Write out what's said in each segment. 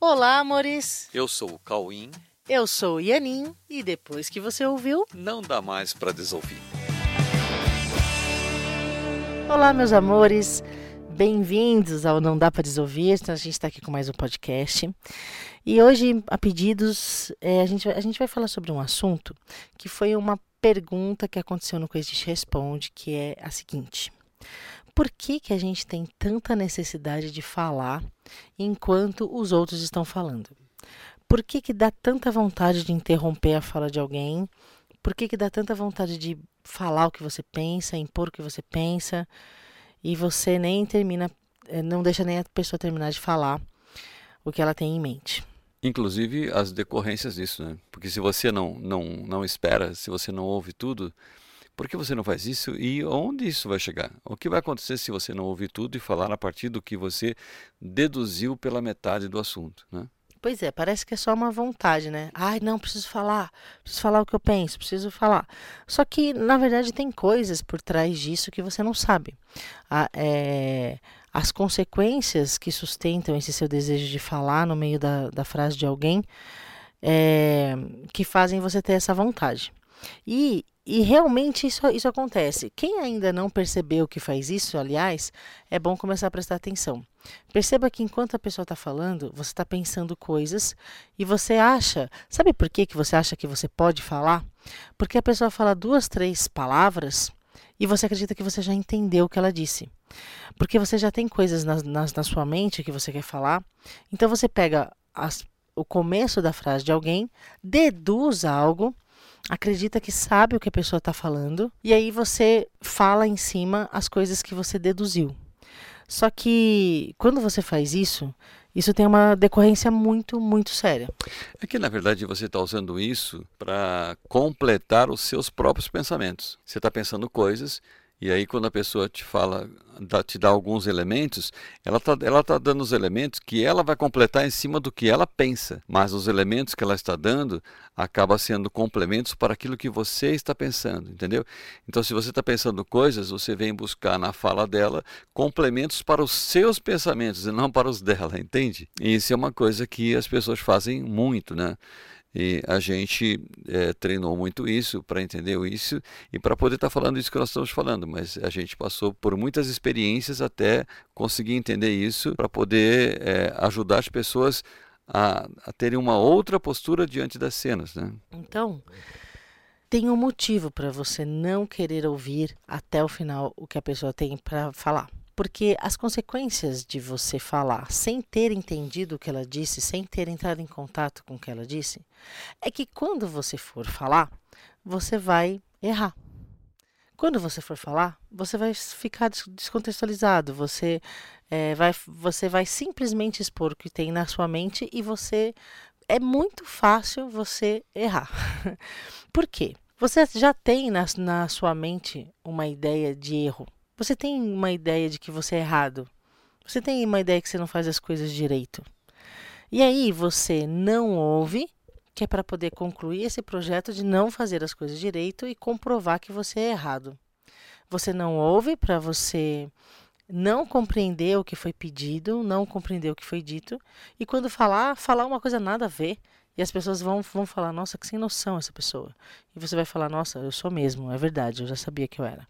Olá, amores! Eu sou o Cauim. Eu sou o Yanin e depois que você ouviu, Não dá mais para desouvir. Olá, meus amores! Bem-vindos ao Não Dá Pra Desouvir. Então, a gente está aqui com mais um podcast. E hoje, a pedidos, é, a, gente, a gente vai falar sobre um assunto que foi uma pergunta que aconteceu no Quiz de Responde, que é a seguinte. Por que, que a gente tem tanta necessidade de falar enquanto os outros estão falando? Por que, que dá tanta vontade de interromper a fala de alguém? Por que, que dá tanta vontade de falar o que você pensa, impor o que você pensa, e você nem termina, eh, não deixa nem a pessoa terminar de falar o que ela tem em mente? Inclusive as decorrências disso, né? Porque se você não, não, não espera, se você não ouve tudo, por que você não faz isso e onde isso vai chegar? O que vai acontecer se você não ouvir tudo e falar a partir do que você deduziu pela metade do assunto, né? Pois é, parece que é só uma vontade, né? Ai, não, preciso falar, preciso falar o que eu penso, preciso falar. Só que, na verdade, tem coisas por trás disso que você não sabe. A- é, as consequências que sustentam esse seu desejo de falar no meio da, da frase de alguém é, que fazem você ter essa vontade. E, e realmente isso, isso acontece. Quem ainda não percebeu que faz isso, aliás, é bom começar a prestar atenção. Perceba que enquanto a pessoa está falando, você está pensando coisas e você acha. Sabe por que, que você acha que você pode falar? Porque a pessoa fala duas, três palavras e você acredita que você já entendeu o que ela disse. Porque você já tem coisas na, na, na sua mente que você quer falar. Então você pega as- o começo da frase de alguém, deduz algo, acredita que sabe o que a pessoa está falando e aí você fala em cima as coisas que você deduziu. Só que quando você faz isso, isso tem uma decorrência muito, muito séria. É que na verdade você está usando isso para completar os seus próprios pensamentos. Você está pensando coisas e aí quando a pessoa te fala, dá- te dá alguns elementos, ela está ela tá dando os elementos que ela vai completar em cima do que ela pensa. Mas os elementos que ela está dando acaba sendo complementos para aquilo que você está pensando, entendeu? Então se você está pensando coisas, você vem buscar na fala dela complementos para os seus pensamentos e não para os dela, entende? E isso é uma coisa que as pessoas fazem muito, né? E a gente eh, treinou muito isso para entender isso e para poder estar falando isso que nós estamos falando, mas a gente passou por muitas experiências até conseguir entender isso para poder eh, ajudar as pessoas a, a terem uma outra postura diante das cenas, né? Então, tem um motivo para você não querer ouvir até o final o que a pessoa tem para falar. Porque as consequências de você falar sem ter entendido o que ela disse, sem ter entrado em contato com o que ela disse, é que quando você for falar, você vai errar. Quando você for falar, você vai ficar des- descontextualizado, você, eh, vai, você vai simplesmente expor o que tem na sua mente e você é muito fácil você errar. Por quê? Você já tem na, na sua mente uma ideia de erro. Você tem uma ideia de que você é errado. Você tem uma ideia que você não faz as coisas direito. E aí você não ouve, que é para poder concluir esse projeto de não fazer as coisas direito e comprovar que você é errado. Você não ouve para você não compreender o que foi pedido, não compreender o que foi dito, e quando falar, falar uma coisa nada a ver, e as pessoas vão, vão falar, nossa, que sem noção essa pessoa. E você vai falar, nossa, eu sou mesmo, é verdade, eu já sabia que eu era.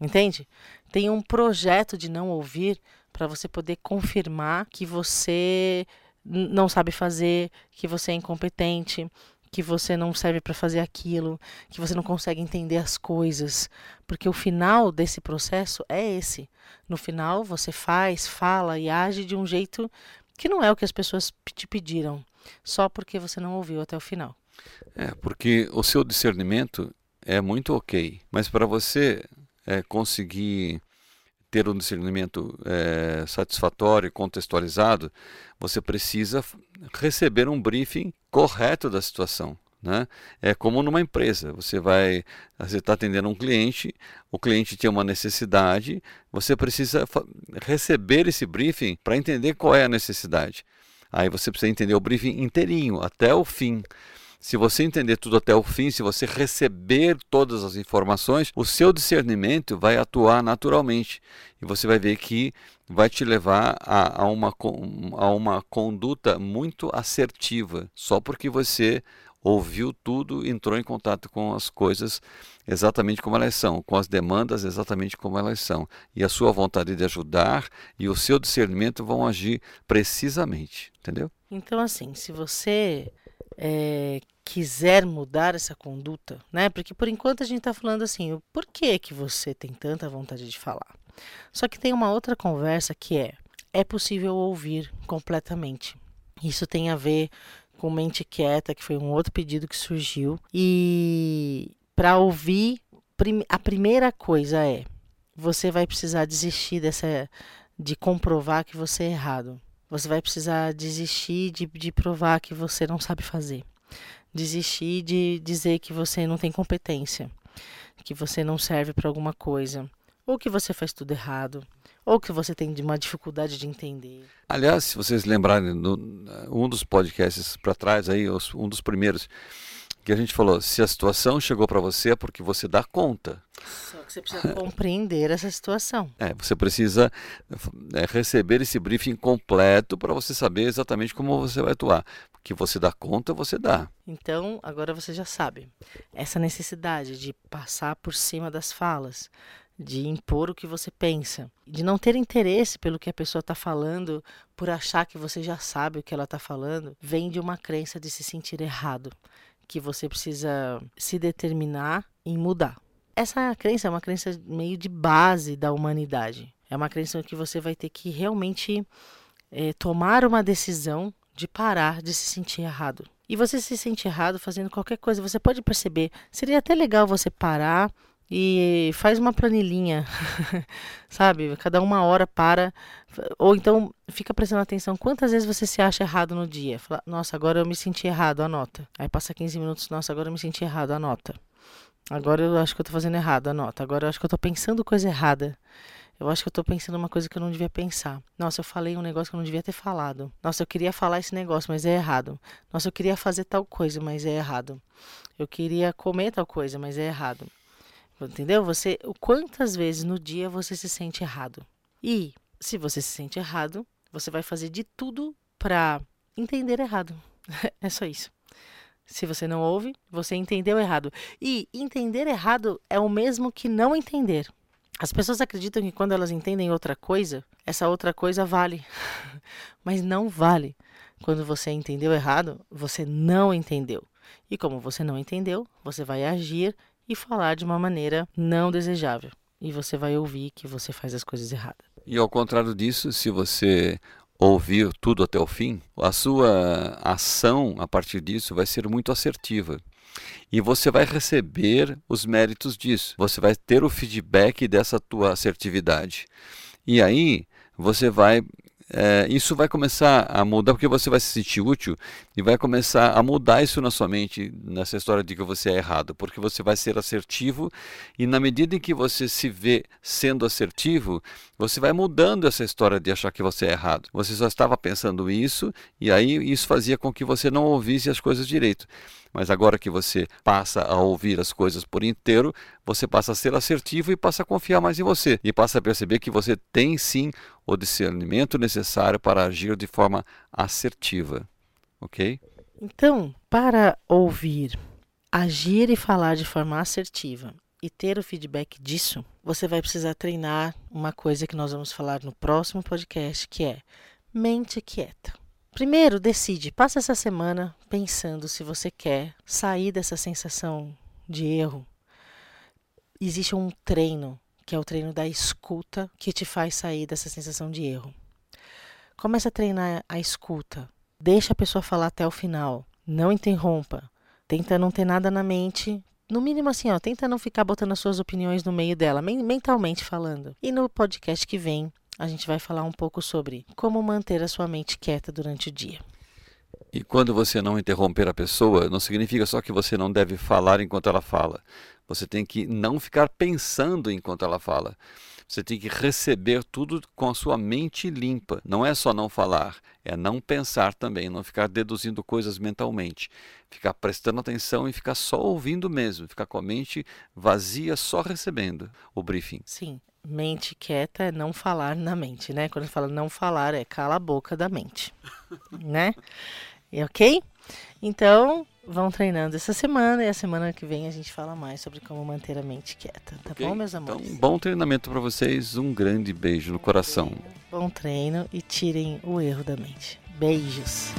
Entende? Tem um projeto de não ouvir para você poder confirmar que você não sabe fazer, que você é incompetente, que você não serve para fazer aquilo, que você não consegue entender as coisas, porque o final desse processo é esse. No final, você faz, fala e age de um jeito que não é o que as pessoas te pediram, só porque você não ouviu até o final. É, porque o seu discernimento é muito ok, mas para você é, conseguir ter um discernimento é, satisfatório e contextualizado, você precisa receber um briefing correto da situação. Né? É como numa empresa, você vai, você está atendendo um cliente, o cliente tem uma necessidade, você precisa receber esse briefing para entender qual é a necessidade. Aí você precisa entender o briefing inteirinho, até o fim. Se você entender tudo até o fim, se você receber todas as informações, o seu discernimento vai atuar naturalmente e você vai ver que vai te levar a, a, uma, a uma conduta muito assertiva, só porque você ouviu tudo, entrou em contato com as coisas exatamente como elas são, com as demandas exatamente como elas são. E a sua vontade de ajudar e o seu discernimento vão agir precisamente, entendeu? Então, assim, se você é, quiser mudar essa conduta, né? Porque por enquanto a gente está falando assim, o porquê que você tem tanta vontade de falar. Só que tem uma outra conversa que é: é possível ouvir completamente. Isso tem a ver com Mente Quieta, que foi um outro pedido que surgiu. E para ouvir, a primeira coisa é: você vai precisar desistir dessa de comprovar que você é errado. Você vai precisar desistir de, de provar que você não sabe fazer. Desistir de dizer que você não tem competência, que você não serve para alguma coisa, ou que você faz tudo errado, ou que você tem uma dificuldade de entender. Aliás, se vocês lembrarem, no, um dos podcasts para trás, aí, um dos primeiros, que a gente falou, se a situação chegou para você é porque você dá conta. Só que você precisa compreender essa situação. É, você precisa é, receber esse briefing completo para você saber exatamente como você vai atuar. Que você dá conta, você dá. Então, agora você já sabe. Essa necessidade de passar por cima das falas, de impor o que você pensa, de não ter interesse pelo que a pessoa está falando, por achar que você já sabe o que ela está falando, vem de uma crença de se sentir errado, que você precisa se determinar em mudar. Essa crença é uma crença meio de base da humanidade. É uma crença que você vai ter que realmente é, tomar uma decisão de parar de se sentir errado. E você se sente errado fazendo qualquer coisa, você pode perceber. Seria até legal você parar e faz uma planilhinha, sabe? Cada uma hora para, ou então fica prestando atenção quantas vezes você se acha errado no dia. Fala, nossa, agora eu me senti errado, anota. Aí passa 15 minutos, nossa, agora eu me senti errado, anota. Agora eu acho que eu tô fazendo errado, anota. Agora eu acho que eu tô pensando coisa errada. Eu acho que eu tô pensando uma coisa que eu não devia pensar. Nossa, eu falei um negócio que eu não devia ter falado. Nossa, eu queria falar esse negócio, mas é errado. Nossa, eu queria fazer tal coisa, mas é errado. Eu queria comer tal coisa, mas é errado. Entendeu? Você, quantas vezes no dia você se sente errado? E se você se sente errado, você vai fazer de tudo para entender errado. é só isso. Se você não ouve, você entendeu errado. E entender errado é o mesmo que não entender. As pessoas acreditam que quando elas entendem outra coisa, essa outra coisa vale. Mas não vale. Quando você entendeu errado, você não entendeu. E como você não entendeu, você vai agir e falar de uma maneira não desejável. E você vai ouvir que você faz as coisas erradas. E ao contrário disso, se você ouvir tudo até o fim, a sua ação a partir disso vai ser muito assertiva. E você vai receber os méritos disso. Você vai ter o feedback dessa tua assertividade. E aí você vai é, isso vai começar a mudar, porque você vai se sentir útil e vai começar a mudar isso na sua mente, nessa história de que você é errado, porque você vai ser assertivo e na medida em que você se vê sendo assertivo, você vai mudando essa história de achar que você é errado. Você só estava pensando isso e aí isso fazia com que você não ouvisse as coisas direito. Mas agora que você passa a ouvir as coisas por inteiro, você passa a ser assertivo e passa a confiar mais em você. E passa a perceber que você tem sim o discernimento necessário para agir de forma assertiva. Ok? Então, para ouvir, agir e falar de forma assertiva e ter o feedback disso, você vai precisar treinar uma coisa que nós vamos falar no próximo podcast, que é mente quieta. Primeiro, decide, passa essa semana pensando se você quer sair dessa sensação de erro. Existe um treino, que é o treino da escuta, que te faz sair dessa sensação de erro. Começa a treinar a escuta. Deixa a pessoa falar até o final. Não interrompa. Tenta não ter nada na mente. No mínimo assim, ó, tenta não ficar botando as suas opiniões no meio dela, mentalmente falando. E no podcast que vem, a gente vai falar um pouco sobre como manter a sua mente quieta durante o dia. E quando você não interromper a pessoa, não significa só que você não deve falar enquanto ela fala. Você tem que não ficar pensando enquanto ela fala. Você tem que receber tudo com a sua mente limpa. Não é só não falar, é não pensar também, não ficar deduzindo coisas mentalmente. Ficar prestando atenção e ficar só ouvindo mesmo, ficar com a mente vazia, só recebendo o briefing. Sim, mente quieta é não falar na mente, né? Quando fala não falar é cala a boca da mente, né? E ok? Então, vão treinando essa semana e a semana que vem a gente fala mais sobre como manter a mente quieta. Tá okay? bom, meus amores? Então, bom treinamento para vocês. Um grande beijo no coração. Bom treino e tirem o erro da mente. Beijos.